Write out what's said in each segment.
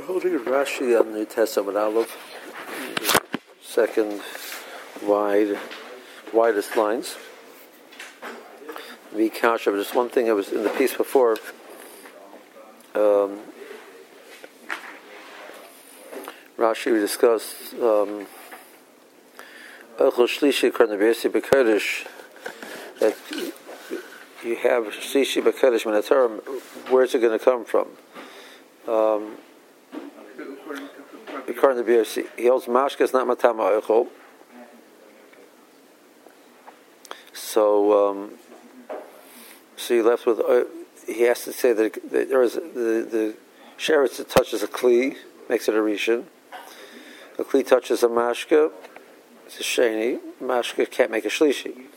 We're holding Rashi on the Testament Aleph, second wide, widest lines. The Kasha, just one thing I was in the piece before. Um, Rashi we discussed um, that you have Shlishi Minatar, where's it going to come from? Um, according to BRC, he holds mashka is not matama oichol. So, um, so you left with. Uh, he has to say that, that there is the the sheretz that touches a kli makes it a rishon. A kli touches a mashka, it's a sheni. Mashka can't make a shlishi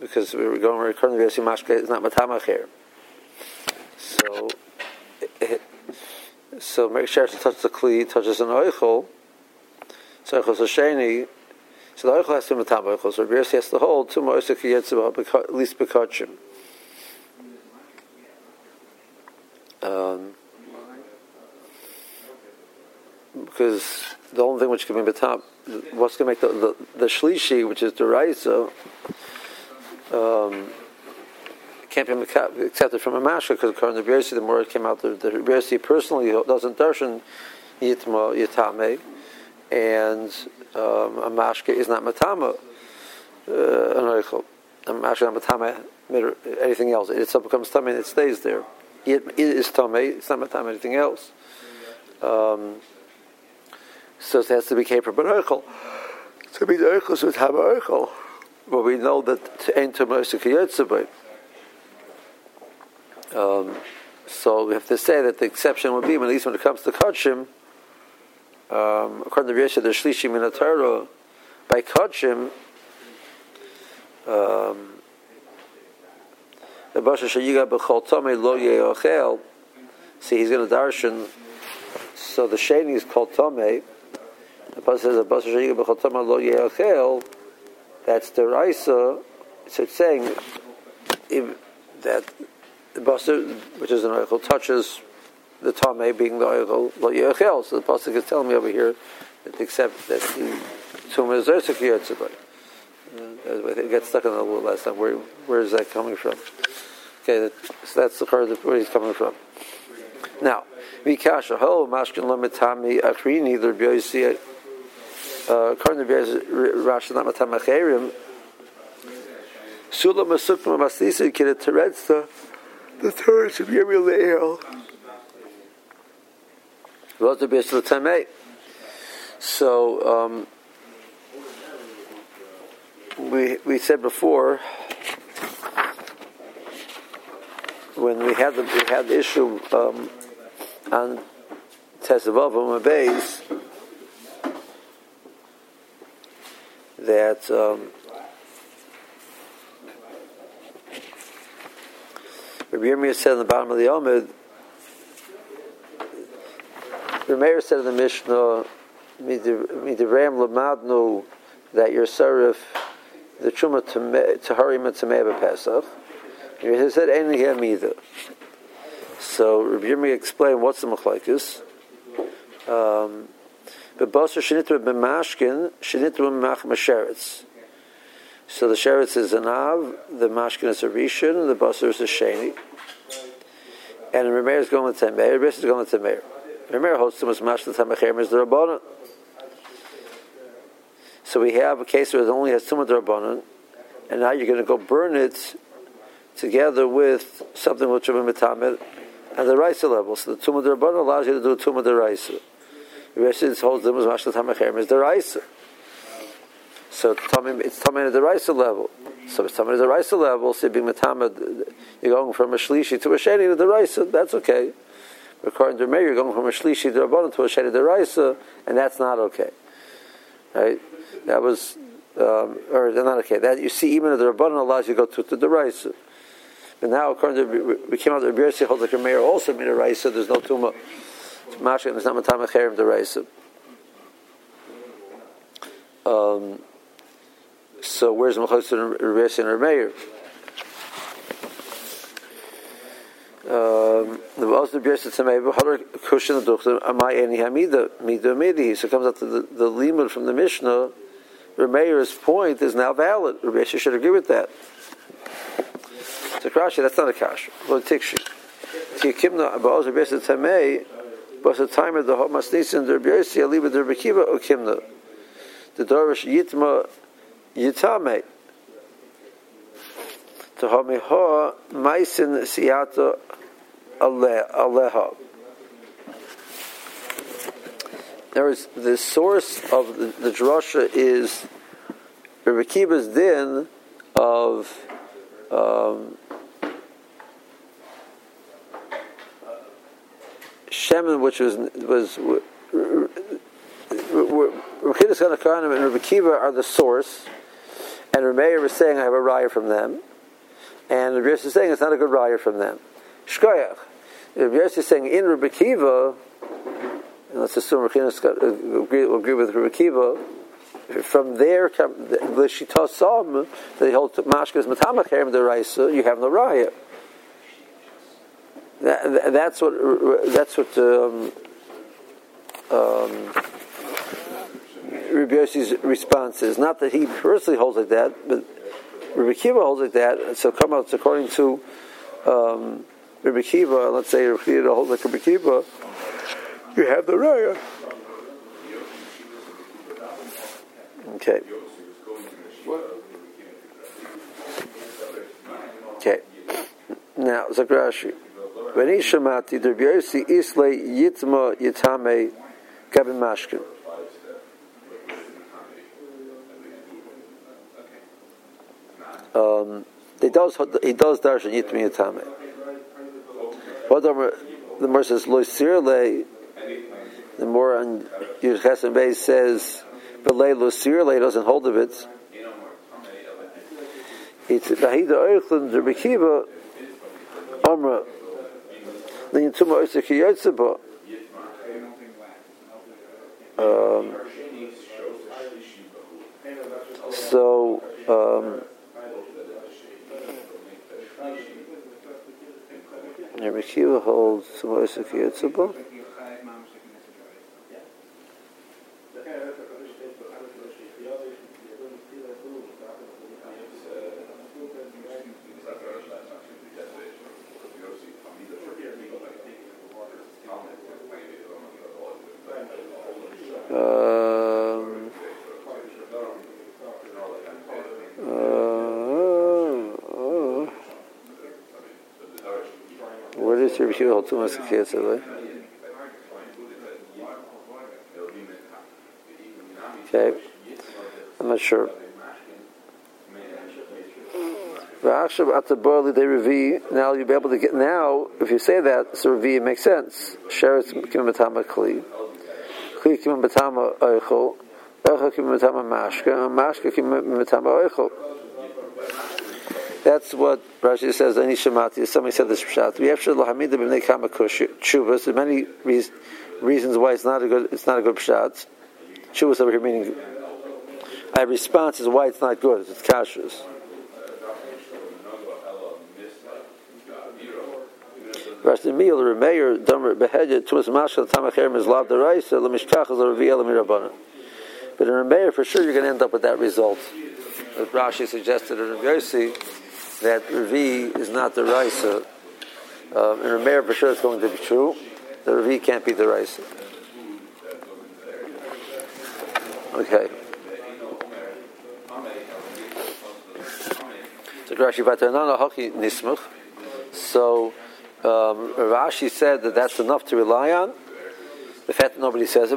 because we were going to BRC, mashka is not matama here. So. It, so make sure to touch the kli, touches an oichel. So oichel sheni. So the oichel has to be matam oichel. So Rabbi has to hold two more, moisek yitzvah at least bekachim. Um, because the only thing which can be matam, what's going to make the, the, the shlishi, which is the raisa, um, can't be accepted from a mashka because according to Bersi, the more it came out, the, the Bersi personally doesn't darshan yitma yitame, and um, a mashka is not matama uh, an A mashka not matama anything else. It becomes tame and it stays there. It, is tame. It's not matama anything else. Um, so it has to be keper but oichel. To be the oichel would have oichel. But we know that to enter Moshe Kiyotzebay. Um, so we have to say that the exception would be, at least when it comes to Kodshim, um, according to Yesha, the Shlishi Minataro, by Kodshim, um, the Basha Shayiga B'chol Tomei Lo see, he's going to darshan, so the Sheni is called Tomei, the Pasha says, the Basha Shayiga B'chol Tomei Lo Yeochel, that's the Raisa, so it's saying if, that the basar, which is an oichel, touches the tame being the oichel lo yechel. So the pasuk is telling me over here that except that the tumah is yitzibay. Uh, I think it gets stuck in the last time. Where where is that coming from? Okay, that, so that's the card where he's coming from. Now, mikasha ho mashkin lamitami achrini the b'yosi. Uh, according to Rashi, not matam acherim. Sula masukma maslisa kira teretzta the third of Yirmi Le'el. So, um, we, we said before, when we had the, we had the issue um, on Tesavav and Beis, that um, Rabbi said in the bottom of the Omid, Rameir said in the Mishnah, Midiram Lamadnu, that your serif, the Truma to Harim and Tameh Pesach. He said, Ain't either. So Rabbi Yirmiyah explained what's the Machlaikis. Um, but Basar Shinitru B'mashkin, Shinitru B'mach Masheretz. So the sheretz is an av, the mashkin is a rishon, the basar is a sheni. And the Remeir is going Temeir, the is going to Temeir. Remeir holds to much mashkin Temeir is the Rabbanon. So we have a case where it only has Tumah Rabbanon, and now you're going to go burn it together with something which will be Metamed at the Raisa level. So the Tumah the Rabbanon allows you to do Tumah Raisa. The Remeir holds to much mashkin is the Raisa. So it's tamid at the Raisa level. So it's tamid at the Raisa level. So being matamid, you're going from a shlishi to a sheni to the Raisa. That's okay. According to Meir, you're going from a shlishi to a rabbanon to a sheni to the Raisa, and that's not okay. Right? That was, um, or not okay. That you see, even the rabbanon allows you to go to, to the Raisa. But now, according to we came out the Birsi, hold like Meir also made a Raisa. There's no tuma. Mashik, there's not matam acherim the Raisa. Um, so where's Mechotz and Rebbeis and Remeir? Um, the most of Yersa Tamei, Hadar Kushin Duchtim, Amai Eni Hamida, Mida Midi. So it comes out to the, the limud from the Mishnah. Rameir's point is now valid. Rabbi should agree with that. So Krashi, that's not a kash. Well, Tikshi. Tikimna, Ba'oz Rabbi Yersa Tamei, but the time of the Masnisin, the Aliba, the Rabbi Kiva, Ukimna. The Dorish Yitma, Yitame. To Hamiha, Maisin, Siata, Aleha. There is the source of the, the drasha is Rabbi Kiva's din of um, which was was Rabbi Kiva's and Rabbi Kiva are the source, and Rameir is saying I have a raya from them, and Rabbi is saying it's not a good raya from them. Shkoyach. Rabbi is saying in Rabbi Kiva, and let's assume Rechinas will agree, will agree with Rabbi Kiva, from there, the Shita Sam, that they hold Mashkas Matamacher the Raisa, you have no Raya. That, that's what, that's what, um, um, Rabbi Yossi's response is. Not that he personally holds like that, but Rabbi Kiva holds like that. So come out according to um, Rabbi Kiva, let's say Rabbi Kiva holds like Rabbi Kiva, you have the raya. Okay. Okay. Now, Zakrashi. When he shamati, Rabbi Yossi isle yitma yitame gabin mashkin. Um, he does he does darshan yitmi yitame. What the the more says lo sirle, the more on and Beis says belay lo sirle doesn't hold of it. It's Bahida Eichlin the Rekiva Amra the Yintuma Oisek Yotzeba. Um, so um, Rabbi Kiva holds Moisek Yitzubah. Um, uh, hold eh? Okay, I'm not sure. Now you'll be able to get now. If you say that, so revi makes sense. Matama kli, kli matama oichol, oichol matama mashka, mashka matama oichol. That's what Rashi says. Any shemati. Somebody said this pshat. We have lahamida b'nei kama chuvas. There's many reasons why it's not a good. It's not a good pshat. Chuvas over here meaning. A response is why it's not good. It's kashrus. Rashi Mil Remeir Damer Behedia Tumas Mashal Tamacher Mizlav Deraisa Lemishkach is a Reviel Mirabana. But in Remeir, for sure, you're going to end up with that result. As Rashi suggested in Yossi, that Revi is not the Raisa. Um, in Remeir, for sure, it's going to be true. The Revi can't be the Raisa. Okay. So Rashi Vatanana. So Rashi said that that's enough to rely on. The fact that nobody says it,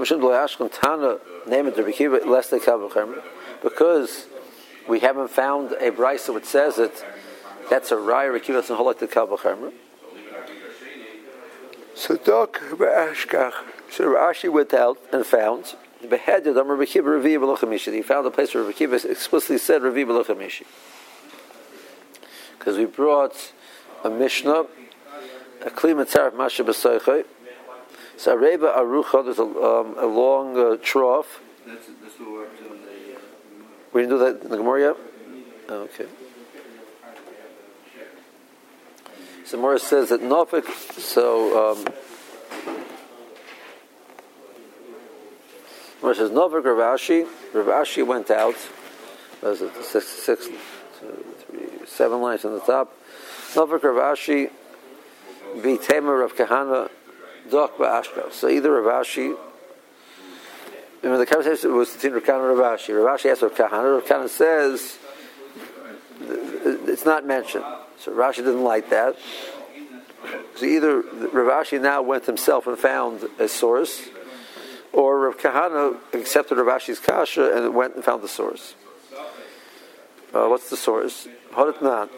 because we haven't found a brisa which says it, that's a raya Rekiva doesn't hold like the Kabbalah So Dok Ashkach. So Rashi went out and found beheaded on Rabbi Kiva Ravi He found a place where Rabbi Kiva explicitly said Ravi Balachamishi. Because we brought a Mishnah a kli mitzaref masha b'soichai. So a reba arucha, there's a, um, a long uh, trough. That's, that's what we're. The, uh, we didn't do that in the Gemara yet? Okay. So Morris says that Nofik, so um, says Nofik Rav Ashi, Rav Ashi went out, was it six, six, two, three, seven lines on the top. Nofik Rav Ashi, V'temer Rav Kahana, Dok Ba'ashka. So either Rav Ashi, remember the conversation was between Rav Kahana and Rav Ashi. Rav Ashi asked Rav Kahana, Rav Kahana says, it's not mentioned. So Rashi didn't like that. So either Rav Ashi now went himself and found a source, or Rav Kahana accepted Rav Ashi's kasha and went and found the source. Uh, what's the source? Hodit nan.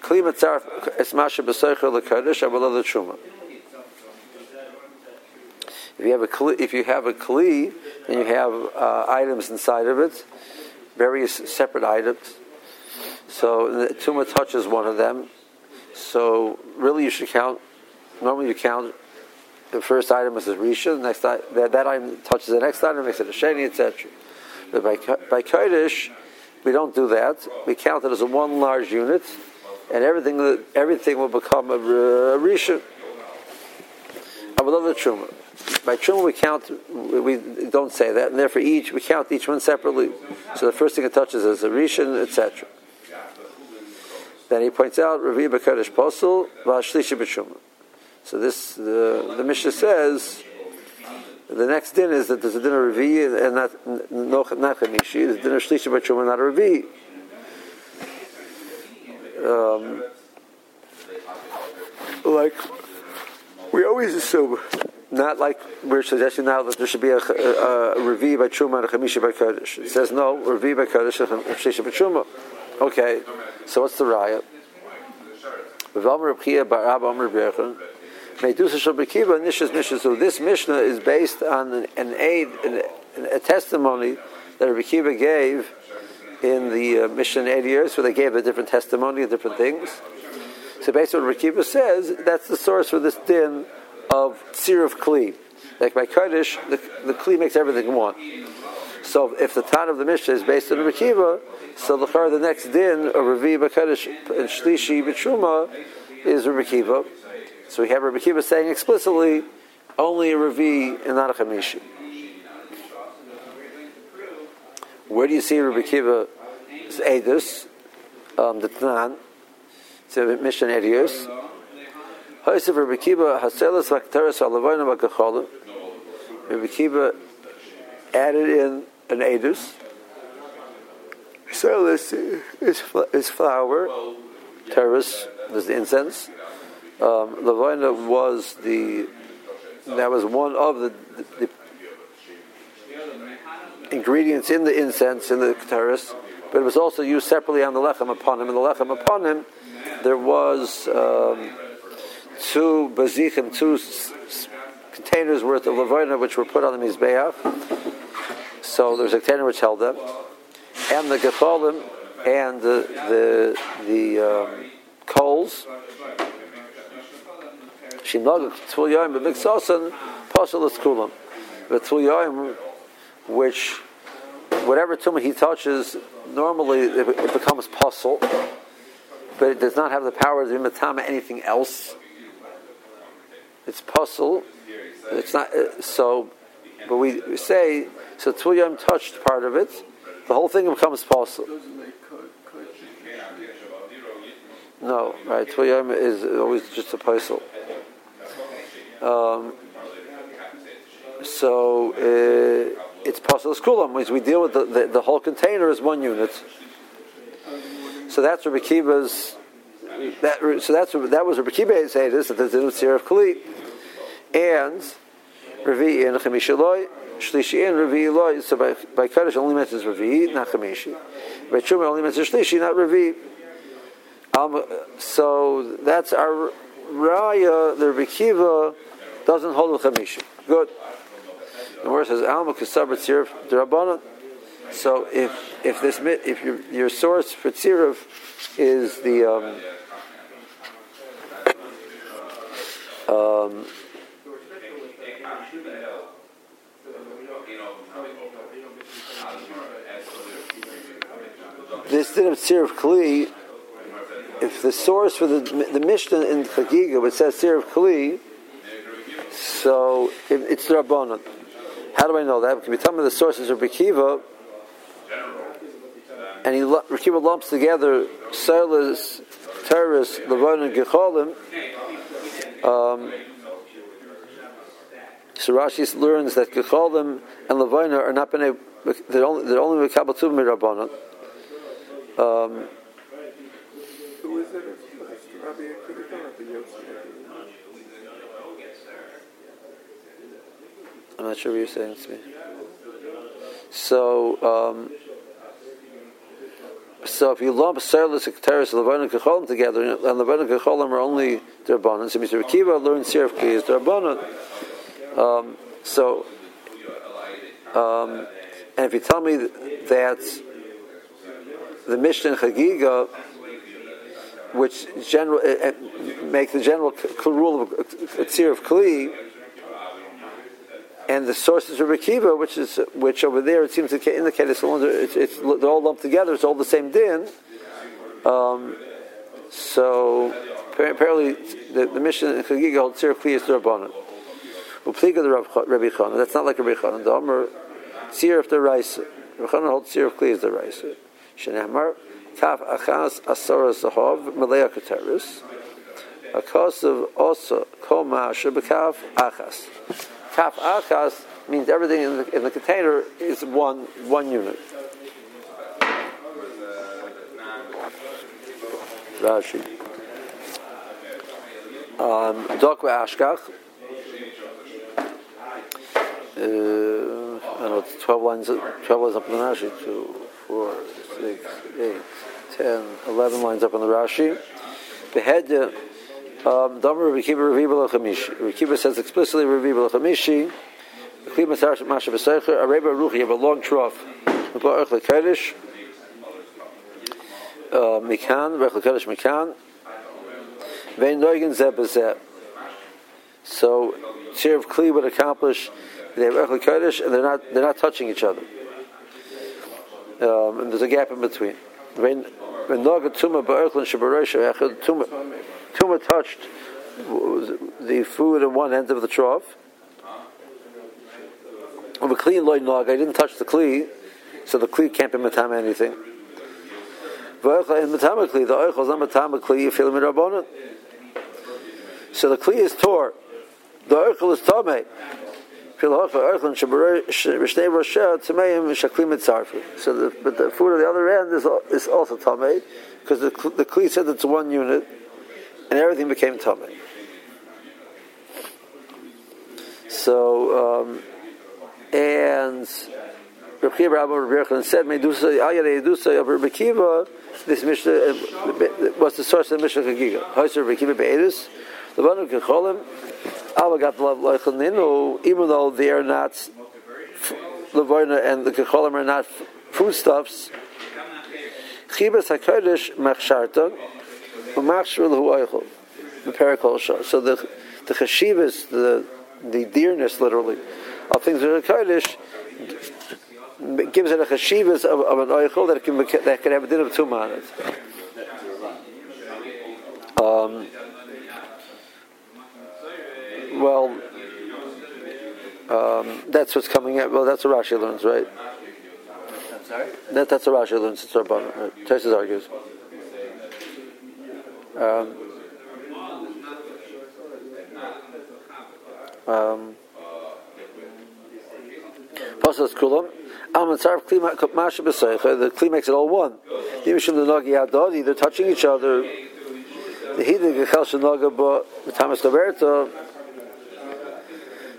Kli matzarf esmasha b'soicher l'kadosh avalad truma. If you have a kli, if you have a kli, and you have uh, items inside of it, various separate items. So the tumah touches one of them. So really, you should count. Normally, you count. The first item as a rishon. The next that, that item touches the next item, makes it a sheni, etc. But by by kodesh, we don't do that. We count it as a one large unit, and everything everything will become a, a rishon. I would love the truma. By truma, we count. We don't say that, and therefore each we count each one separately. So the first thing it touches is a rishon, etc. Then he points out Ravi B'Kodesh Posel V'Ashlishi B'Shuma. So this the the Mishnah says the next din is that there's a din of and not no not Chamishi. There's a din of Shlishi not a Ravi. Um, like we always assume, not like we're suggesting now that there should be a, a, a Ravi by Truma and a Chamishi by Kodesh. It says no, Ravi by Kodesh and Shlishi by Truma. Okay, so what's the raya? So this Mishnah is based on an, an aid, an, a testimony that Rabbi Kiva gave in the uh, Mishnah 80 years, where they gave a different testimony of different things. So based on what Rabbi Kiva says, that's the source for this din of Tziruf Kli. Like by Kurdish, the, the Kli makes everything one. So if the Tan of the Mishnah is based on Rabbi Kiva, so the the next din of Ravi B'Kadosh and Shlishi B'Truma is Rabbi Kiva. So we have Rabbi Kiva saying explicitly only a Ravi and not a Chamishi. Where do you see Rabbi Kiva's Edus, um, the Tanan, to Mishnah Edius? Hosef Rabbi Kiva Haselas Vaktaris Alavoyna Vakacholim. Rabbi Kiva added in an Edus. So this is, is flour, terrace, there's the incense. Um, was the, that was one of the, the, the ingredients in the incense, in the terrace, but it was also used separately on the lechem hapanim. And the lechem hapanim, there was um, two bazichim, two containers worth of lavoina which were put on the mizbeach. So there's a container which held them and the gecholim and the the, the um, coals. Shinag tvul yoyim b'miksasan pasal kulam. The yoyim, which whatever tumah he touches, normally it, it becomes puzzle, but it does not have the power to be matama anything else. It's puzzle. It's not uh, so. But we say so. Tvul yoyim touched part of it the whole thing becomes possible. No, right? Tvuyam is always just a posel. Um, so uh, it's possible. Skulam means we deal with the, the, the, whole container as one unit. So that's Rabbi Kiva's. That, so that's that was Rabbi Kiva say this that there's a of kli, and Ravi and Chemishaloi Shlishi and Ravi Loi. So by, by Kaddish only mentions Ravi, not Chamishi. By Truma only mentions Shlishi, not Ravi. Um, so that's our Raya, the Rabbi Kiva doesn't hold with Chamishi. Good. The word says Alma Kasabar Tzirif Drabanan. So if if this if your your source for tziruf is the um, um, this din of tziruf kli if the source for the the Mishnah in Chagiga, which says Tziruf Kli, so it, it's the Rabbanon. How do I know that? Can you tell me the sources of Rekiva? And he Rekiva lumps together Silas, Terrorist, Levon, and Gecholim. Um, so Rashi learns that Gecholim and Levina are not been able, they're only they're only with Kabbalah Rabbanon. Um. I'm not sure what you're saying to me. So, um, so if you lump Sarlis, Keteris, Levana, and Kecholim together, and Levana and are only Derbanan, so Mr. Akiva learns Sirf Kli is Derbanan. Um, so, um, and if you tell me that the Mishnah Chagiga, which general, uh, make the general rule of a tziruf Kli, and the sources of Rekiva, which is which over there it seems to indicate it's, it's, it's they're all lumped together. It's all the same din. Um, so apparently, the, the mission in Chagiga holds tzir kli is the derbanan. Upliga the Rabbi Chanan. That's not like Rabbi Chanan. The Amr tziruf the Raisa. Rabbi Chanan holds tziruf kli is the Raisa. Achas asara zahav malaya kateris. A cost of also kol ma'asher b'kaf achas. Kaf achas means everything in the, in the container is one one unit. Rashi. Um, Dokwa Ashkach. Uh, I don't know, it's 12 lines, 12 lines up in the Rashi. 2, 4, 6, 8, 10, 11 lines up in the Rashi. Behedya, um, Domer Ravi Balachamishi. Rabbi Kiva says explicitly Ravi Balachamishi. Klima Sarsh Masha Ruchi, you have a long trough. Uh, Mikan, Rech Mikan. Vein B'Zeh. So, Shir of Kli would accomplish they have Echel Kodesh and they're not they're not touching each other. Um, and there's a gap in between. When when Noga Tuma Ba'erchlin Shabarosha Tuma Tuma touched the food at one end of the trough. Of a clean loy nog, I didn't touch the kli, so the kli can't be matama anything. In the oichel is not matama you feel So the kli is tor, the oichel is tamei. So the, but the food on the other end is, is also tamei, because the, the kli said it's one unit, and everything became tamei. So, um, and Rabbi Kiva Rabbi said, "Medusa ayare medusa of Rabbi Kiva." This Mishnah uh, was the source of the Mishnah Chagiga. Hoiser Rabbi Kiva be'edus. The one who can call him, even though they are not Lavoina and the Kecholim are not foodstuffs. Chibas Hakodesh Machsharta, Umachshur Lahu Eichel, the Shah. So the the chashivas, the the dearness, literally, of things that are Kodesh, gives it a chashivas of, of an Eichel that can that can have a din of two on. Um, well, um, that's what's coming out. Well, that's what Rashi learns, right? I'm sorry? That, that's what Rashi learns. It's Rabbanon. Right? Tesis argues. Um, um, Pasas Kulam. Alman Sarf Kli Masha B'Seicha. The Kli makes it all one. Yimishim the Nagi Adodi. They're touching each other. The Hidig Gechel Shanaga Ba Thomas Laberta.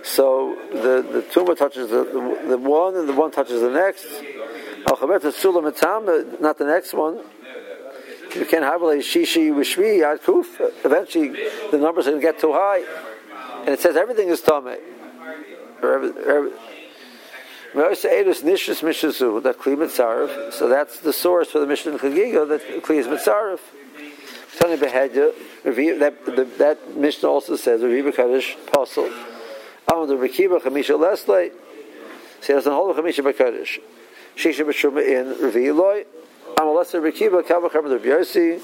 So the the tumor touches the, the, the one, and the one touches the next. Not the next one. You can't have a Shishi Wishvi yadkuf. Eventually, the numbers are going to get too high, and it says everything is Mitzaref. So that's the source for the Mishnah Chagiga that Kli is Behedya, that, that, that Mishnah also says, Reviva Kaddish, Apostle. Amad Rekiba Chamisha Lesley. So he doesn't hold a Chamisha Bakadosh. Shisha B'Shuma in Revi Eloi. Amal Lesser Rekiba Kava Chamad Rabbi Yossi.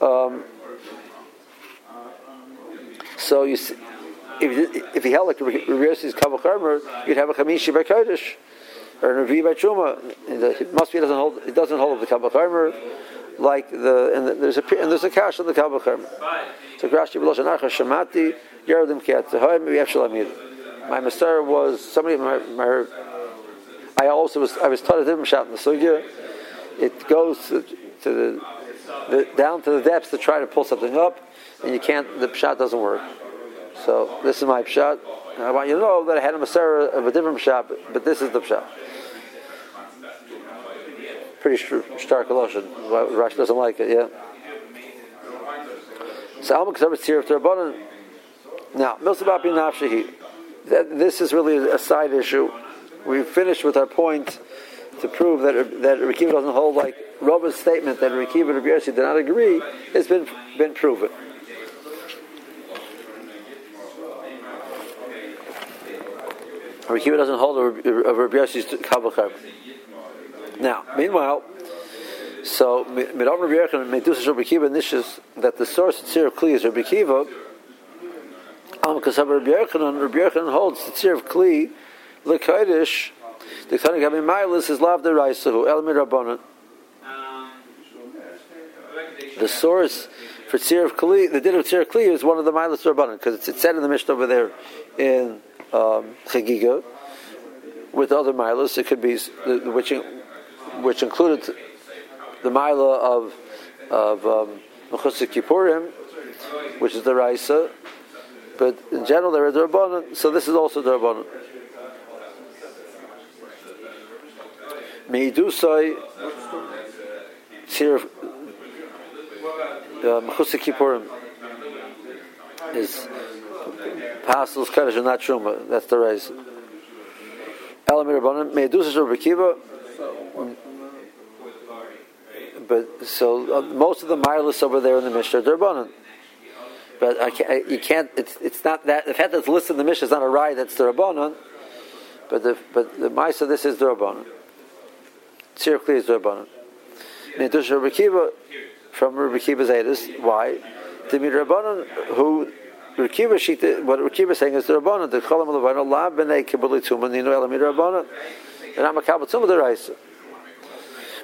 Um, so you see, if if he held like Rabbi Yossi's Kavach you'd have a Chamishi by Kodesh or a Revi by Truma. It must be he doesn't hold. It doesn't hold the Kavach like the and the, there's a and there's a cash on the Kavach Armor. So Rashi B'Loshan Archa Shamati Yerdim Kiat Zehoy Maybe Efshalamid. My master was somebody. My, my I also was I was taught a different shot in the sugya. It goes to, to the, the down to the depths to try to pull something up, and you can't. The shot doesn't work. So this is my shot. I want you to know that I had a Masera of a different shot, but, but this is the shot. Pretty stark lotion. Rashi doesn't like it, yeah. So Alma Kesavit Tziruf Terabbanan. Now, Milsabapi Nafshehi. This is really a side issue. We finished with our point to prove that that Rekiva doesn't hold like Roba's statement that Rekiva and Rabbi did not agree It's been been proven. Rekiva doesn't hold a Rabbi Yossi's Kabbalah Now, meanwhile, so Midam Rabbi Yochanan Medusas Rabbi Kiva nishes that the source of Tziruf Kli is Rabbi Kiva. Am Kasav Rabbi Yochanan Rabbi Yechon holds the Tziruf Kli. The Mailis is Lav. The source for Tziruf Kli, the din of Tziruf Kli is one of the Mailis Rabbanan because it's, said in the Mishnah over there in um, Chagiga with other milas. It could be which which included the mila of of um, Kippurim, which is the Raisa. But in general, there are the Rabbanon, so this is also the Rabbanon. Meidusai Tzir Mechusik Kippurim is Pasels Kaddish and not Truma. That's the raise. Elamir Rabbanim Meidusas Rabbi Kiva. But so uh, most of the milas over there in the Mishnah Rabbanim. But I can't, you can't. It's, it's not that the fact that it's listed in the Mishnah is not a right. That's the Rabbanon. But the but the Ma'isa this is the Rabbanon. Tzirkli is the Rabbanon. Meidusas Rabbi Kiva from Rabbi Kiva's Edis. Why? The Rabbanon who Rekiva Shita, what Rekiva is saying is the Rabbana, the Cholam Levana, La B'nei Kibbuli Tumah, Nino Elamid Rabbana, and I'm a Kabbal Tumah the Raisa.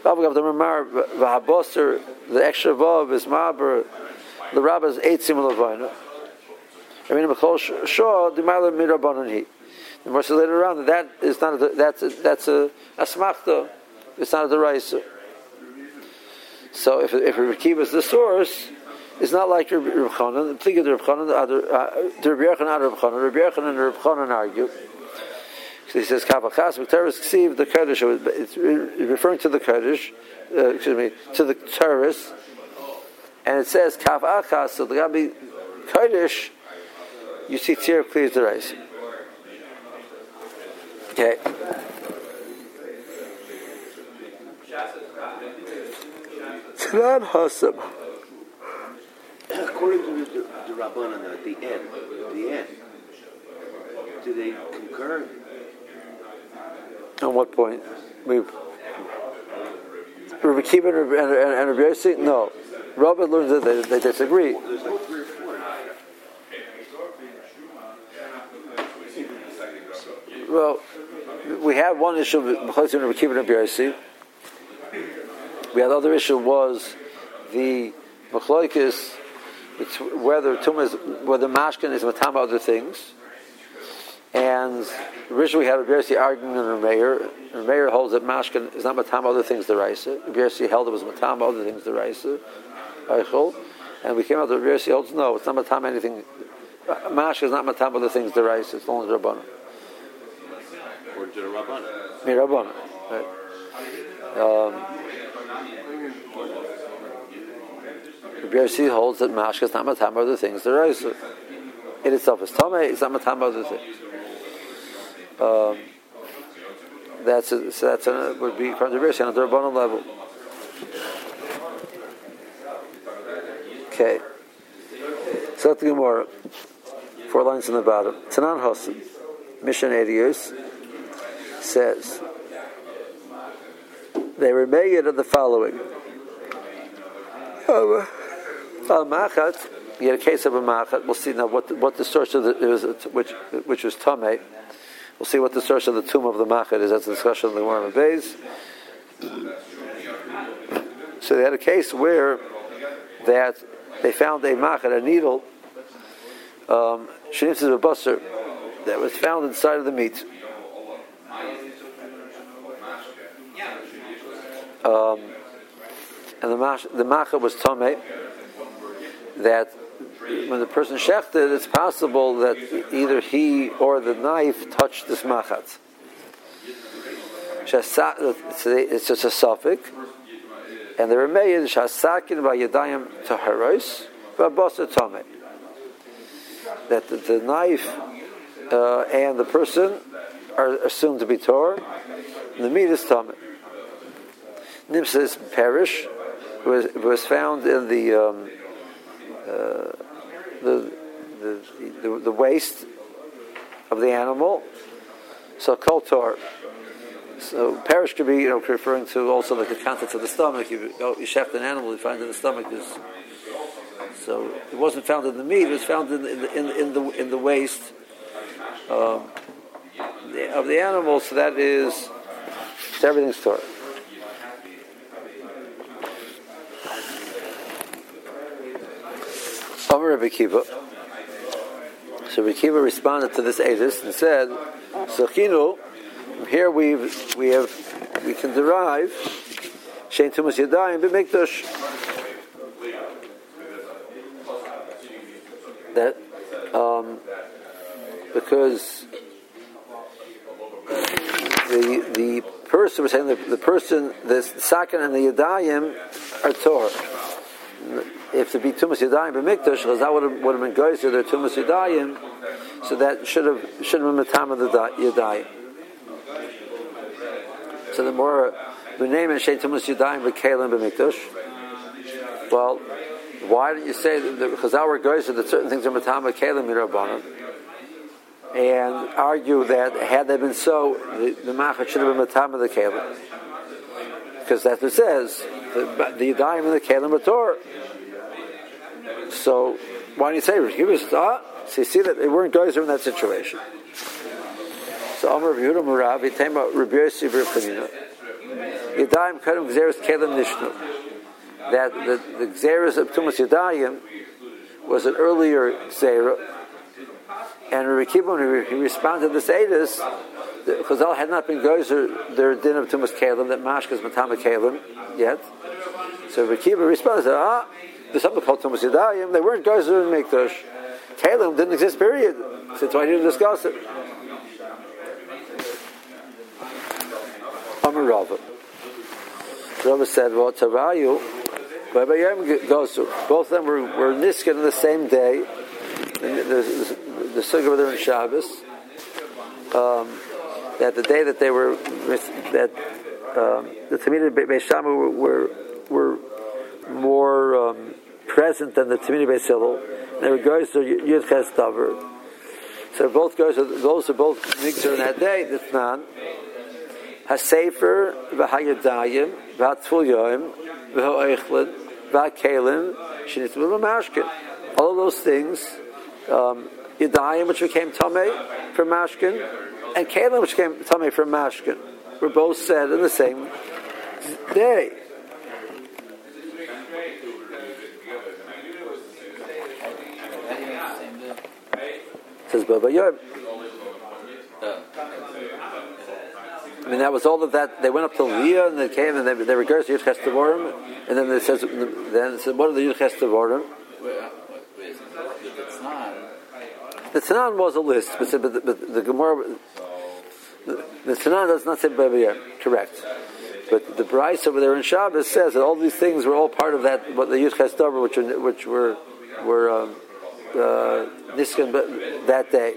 Vavagav the Ramar, Vahaboster, the extra Vav is Maber, the Rabbis eight similar Levana. I mean, Mechol Shah, the Mila Mirabanan He. The more later on, that is not a, that's a, that's a asmachta. It's not a deraisa. So if if Rekiva is the source, it's not like Rabbi Chanan. The Pliga Rabbi Chanan, the Yochanan, not Rabbi Chanan. Rabbi Yochanan and Rabbi Chanan argue. So he says, Kavachas, V'teres Ksiv, the Kaddish, it's referring to the Kaddish, uh, excuse me, to the terrorists. And it says, Kavachas, so the Gabi Kaddish, you see Tzir clears the rice. Okay. Tanan Hasam according to the, the Rabbanan at the end, the end, do they concur? On what point? We Rabbi Kiva and, and, and Rabbi Yossi? No. Robert learns that they, they disagree. Well, we had one issue and. We had other issue was the Machloikis it's whether tumah is whether mashkin is matam other things. And originally we had Rabbi arguing in Meir. Meir holds that mashkin is not matam other things the raisa. Rabbi held it was matam other things the raisa. And we came out that Rabbi holds no, it's not matam anything. Mashkin is not matam other things the raisa. It's only rabbanon. Or to the rabbanon. Rabbanon. Right. Um, Rabbi Yossi holds that mashka is not matam other things. There is it itself is tame. It's not matam other things. Um, that's a, so that's a, would be controversial on a derbanon level. Okay. So the Gemara, four lines in the bottom. Tanan Hasan, Mission 80 years, says they were made of the following. Um, Uh, machat, you had a case of a machat. We'll see now what the, what the source of the was, which which was tame. We'll see what the source of the tomb of the machat is. That's a discussion of the Gemara Bays. So they had a case where that they found a machet, a needle, um, a busser, that was found inside of the meat. Um, and the mash, the was tame. That when the person shechted, it's possible that either he or the knife touched this machat. It's just a suffix. And the Remeir is by Yadayim Taharos, Babasa Tome. That the, the knife uh, and the person are assumed to be Torah, and the meat is Tome. Nimsa's perish was, was found in the, um, uh, the, the, the, the, waste of the animal. So Koltor. So perish could be, you know, referring to also like the contents of the stomach. You, oh, you shaft an animal, you find in the stomach is. So it wasn't found in the meat; it was found in the in in, the, in the waste um, of the animal. So that is everything's Torah. Amar Rabbi Kiva. So Rabbi Kiva responded to this edus and said, "Sachinu, here we we have we can derive shein tumas yadayim b'mikdash that um, because the the person was saying the, the person the sakin and the yadayim are Torah if to be Tumas Yadayim b'Mikdash, because that would have, would have been Geyser, their Tumas Yadayim, so that should have should have been Matam of the Yadayim. So the more the name is Shei Tumas Yadayim b'Kalim b'Mikdash. Well, why didn't you say that because our Geyser that certain things are Matam of Kalim Yirabanim? And argue that had they been so, the, the Machat should have been Matam of the Kalim. Because that's what it says. The, the Yadayim and the Kalim are. So why don't you say Give us ah? You see that they weren't guys in that situation. So Amar Yehuda Murav Yitema Rabbi Birchanina Yadayim Kadam Gzeres Kelim Nishnu that the, the Gzeres of Tumas Yadayim was an earlier Gzera and Rabbi Kibbon, he responded to this Edis Chazal had not been geyser their din of Tumas Kalim that Mashkas Matama Kalim yet. So Rabbi Kibbon responded, ah, there's something called Tumas Yadayim. They weren't Geyser and Mikdash. Kalim didn't exist, period. So that's why I didn't discuss it. Amar Rava. Rava said, well, Tavayu, goes both of them were, were Niskin on the same day. The, the, the were there in Shabbos. Um, that the day that they were, that um, the Tamid Beis were, were, were more um, present than the Tamini Beis Hillel. They were goes to Yud Ches. So both goes those are both mixer in that day. The Tnan Hasefer v'Hayadayim v'Hatzful Yoim v'Ha'Eichlin v'Ha'Kelim Shinitzim v'Mashkin. All those things, um, Yadayim which became Tameh from Mashkin, and Kelim which became Tameh from Mashkin, were both said in the same day. Says Baba Yom. I mean, that was all of that. They went up to Leah and they came and they, they were girls Yud Chestavorim, and then it says, then it said, what are the Yud Chestavorim? The Tanan was a list, but, but, the, but the Gemara, the, the Tanan does not say Yom, correct. But the Bryce over there in Shabbos says that all these things were all part of that, what the Yud which, which were, were, um, uh, Niskan that day.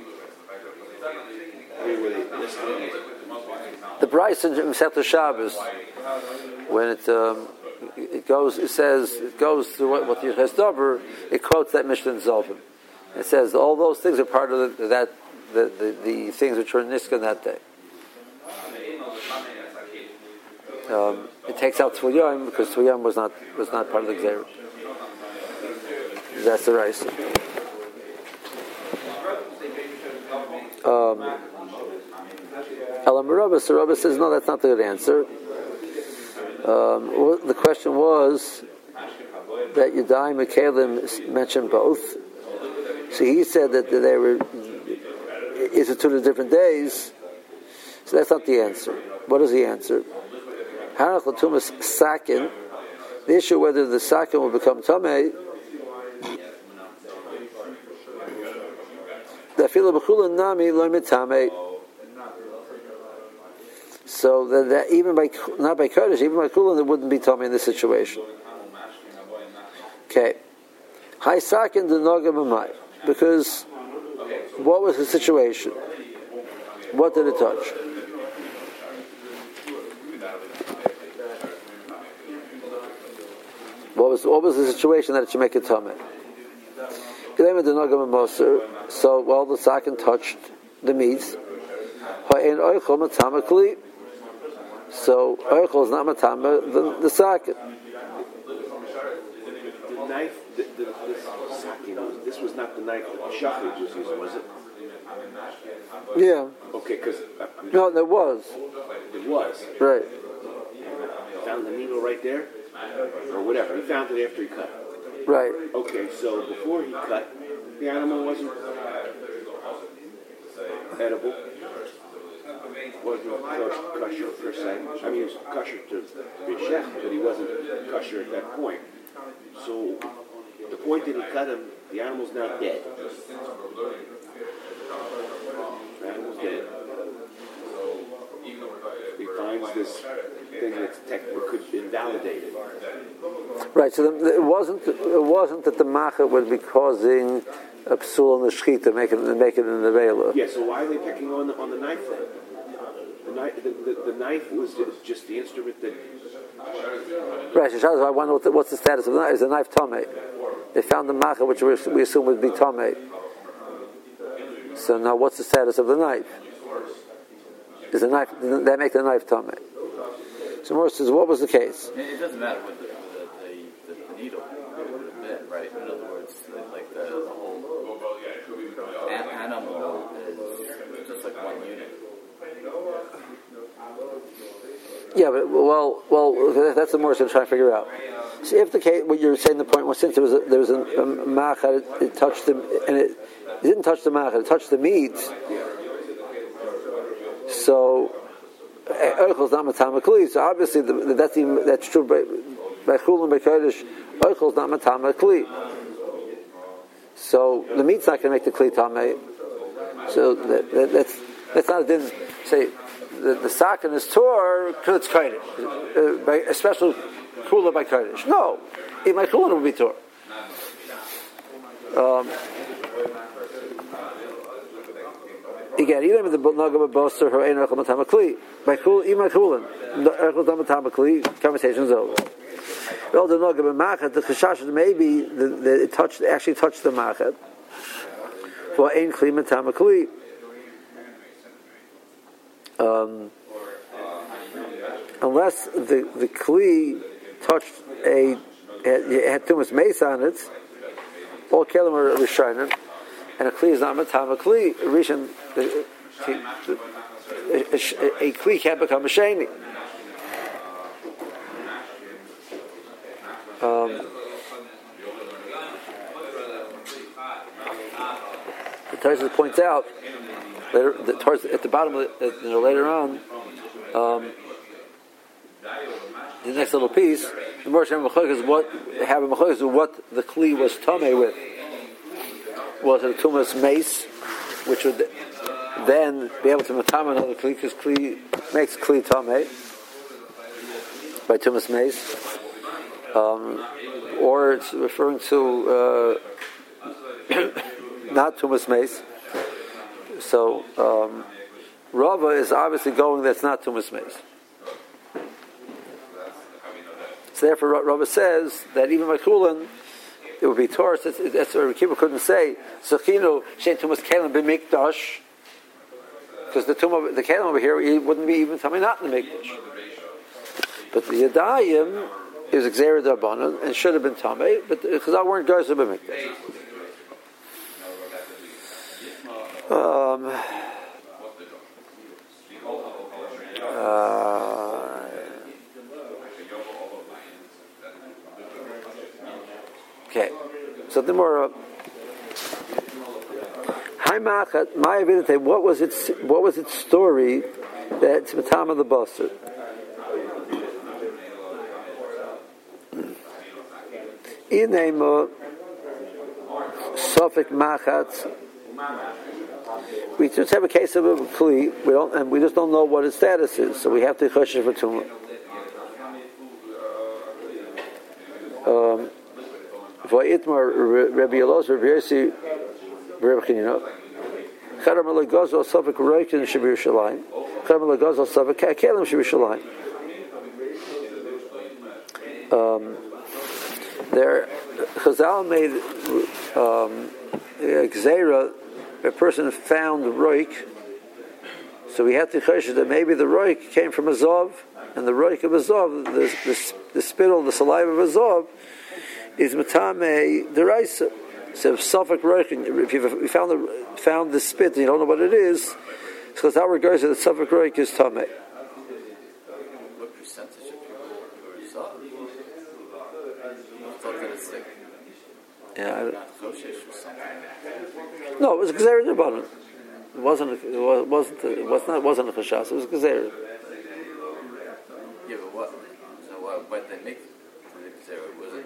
The Bryce in Masechta Shabbos, when it um, it goes, it says it goes through what, what the Daber, it quotes that Mishnah in. It says all those things are part of the, that the, the, the, things which were in Niskan that day. Um, it takes out Tvul because Tvul was not was not part of the Xerah. That's the rice. Um, Elam Rabba, so says, no, that's not the good answer. Um, the question was that Yadai and Kalim mentioned both. So he said that they were, is it two different days? So that's not the answer. What is the answer? Hanach Latumas Sakin, the issue whether the Sakin will become Tameh, the Nami Lo Mitame. So that, that even by not by Kodesh, even by Kulan, there wouldn't be Tommy in this situation. Okay. High Sakin the Noga Because what was the situation? What did it touch? What was what was the situation that it should make it tummy? So well the sakin touched the meats. So oichel is not matama the, the sakin. The knife, the, the, this sakin, this was not the knife that the was using, was it? Yeah. Okay, because No, there was. it was. Right. Found the needle right there, or whatever. He found it after he cut. Right. Okay, so before he cut, the animal wasn't edible. Wasn't kosher per se. I mean, he was kosher to be chef, but he wasn't kosher at that point. So the point that he cut him, the animal's now dead. The animal's dead. He finds this thing that's technically could invalidate it. Right. So the, it wasn't it wasn't that the macha would be causing a psul on the shechita, make it make it in the vela. Yeah, so why are they picking on the, on the knife then? The knife, the, the, the knife was just- just the instrument that. Right. So I wonder what the, what's the status of the knife. Is the knife tame? They found the macha, which we, we assume would be tame. So now, what's the status of the knife? Is the knife did that make the knife tame? So Morris says, what was the case? It it doesn't matter what the, the, the, the needle would have been, right? In other words, like the, the whole a- animal is just like one unit. Yeah, but well, well, that's the Morris I'm trying to figure out. So if the case, what you're saying, the point was since there was a, there was a, a macha, it, it touched the and it, it didn't touch the macha, it touched the meat. So Eichel is not matama kli. So obviously the, that's that's true by by chul and by kodesh. Eichel is not matama kli. So the meat's not going to make the kli tamei. So that, that, that's that's not a din. Say the, the sock in his tour it's kodesh, uh, by a special kula by kodesh. No, in my kula would be tour. Um, again, even with the nagam boster her ein rechel matama kli by kul ima kulin rechel matama conversation over. Well, the nagam machet the chashash maybe it touched actually touched the machet for ein kli matama kli. Um, unless the the kli touched a had, too much mace on it, all kelim are rishonim, and a kli is not matam a kli. The- a, a, a kli can't become a sheni. Um, the Tosfos points out later, the, towards at the bottom of the, you know, later on, um, the next little piece, the Moshe is what have is what the kli was tame with. Was it a tumas mace, which would then be able to matama another kli because kli makes kli tame by tumas mace, um, or it's referring to uh, not tumas mace. So um, Rava is obviously going that's not tumas mace. So therefore, Ra- Rava says that even by Kulin, it would be Torah. That's, that's what Kiva couldn't say. Zechinu shein tumas kelim b'mikdash, because the tumah, the kelim over here, it wouldn't be even coming not in the mikdash. But the Yadayim, is Darbanan and should have been Tameh, but because I weren't guys of B'mikdash. Um, uh, okay, so the more. Hi Machat, my evidence. What was its what was its story that it's Matam of the Basar? Inema Safek Machat. We just have a case of a kli. We don't, and we just don't know what its status is. So we have to choshesh for tumah. Um, Rabbi Elos Rabbi Yossi Rabbi Chanina. Chadam Lagazel Safek Roikin Shabir Shalayim. Chadam Lagazel Safek Kakelim Shabir Shalayim. Um, there, Chazal made um, Xera, a person found Roik, so we had to choshesh that maybe the Roik came from Azov, and the Roik of Azov, the, the, the spittle, the saliva of Azov, is Matame Deraisa. So if Safek Roik, if you found the, found the spit and you don't know what it is, because that regards that Safek Roik is Tameh. What percentage of people were Zav? I thought that it's like Yeah, I, not Choshesh or something. No, it was Gezer Rabbanon. It wasn't. A, it wa- wasn't. A, it was not. It wasn't a chashas. It was Gezer. Yeah, but what? So what? What they make? Because there wasn't.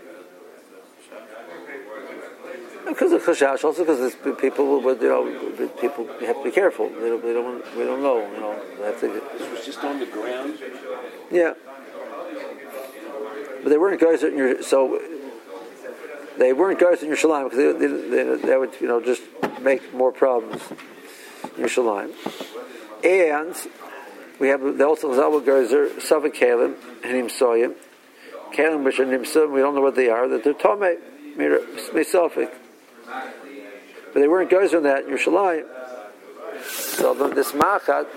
Because of chashash, also because there's people. But you know, people have to be careful. They don't. They don't. We don't know. You know. They have to. This was just on the ground. Yeah. But they weren't guys in your. So they weren't guys in Yerushalayim because they, they, they, they would you know just make more problems in Yerushalayim. And we have the also Zawa Gerzer, Safek Kalim, and Nimsoyim. Kalim which are Nimsoyim, we don't know what they are, that they're Tomei, Mesophic. But they weren't guys in that in Yerushalayim. So this Machat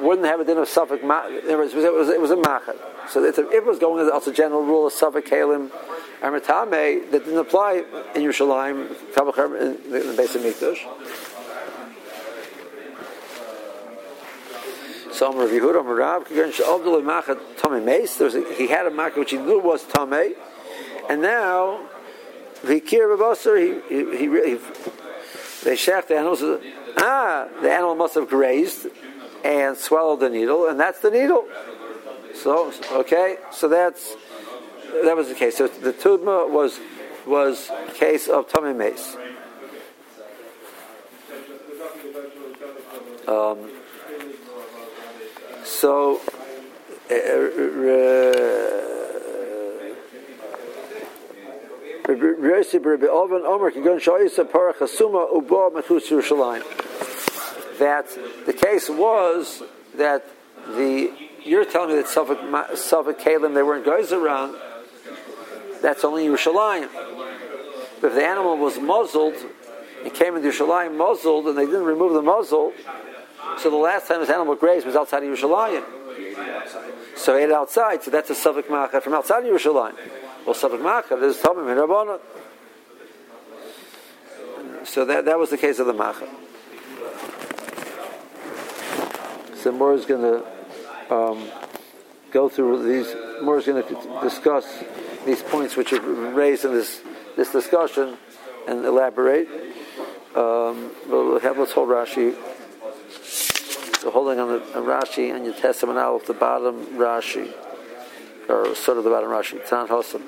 wouldn't have a din of Safek It was, it was, it was a Machat. So a, it was going as a general rule of Safek Kalim and Matame that didn't apply in Yerushalayim, in the, in the base of Mikdash. So Rav Yehuda Tamei Meis. There's a, he had a Machat which he knew was Tamei, and now Vikir Babasar he he, he, he they shacked the animals. Ah, the animal must have grazed and swallowed the needle, and that's the needle. So okay, so that's that was the case. So the tudma was was case of tummy mace. Um, so. Uh, that the case was that the you're telling me that Safek Safek Kalim they weren't guys around. That's only Yerushalayim. But if the animal was muzzled, it came into Yerushalayim muzzled, and they didn't remove the muzzle, so the last time this animal grazed was outside of Yerushalayim. So he ate outside, so that's a Safek Machat from outside of Yerushalayim. Well, Safek Machat is Tomim and Rabbanah. So that, that was the case of the Machat. So more is going to um, go through these. More is going to discuss these points which are raised in this this discussion and elaborate. Um, we'll have let's hold Rashi. So holding on, the, on Rashi and your testament out the bottom Rashi, or sort of the bottom Rashi. Tan Hossam.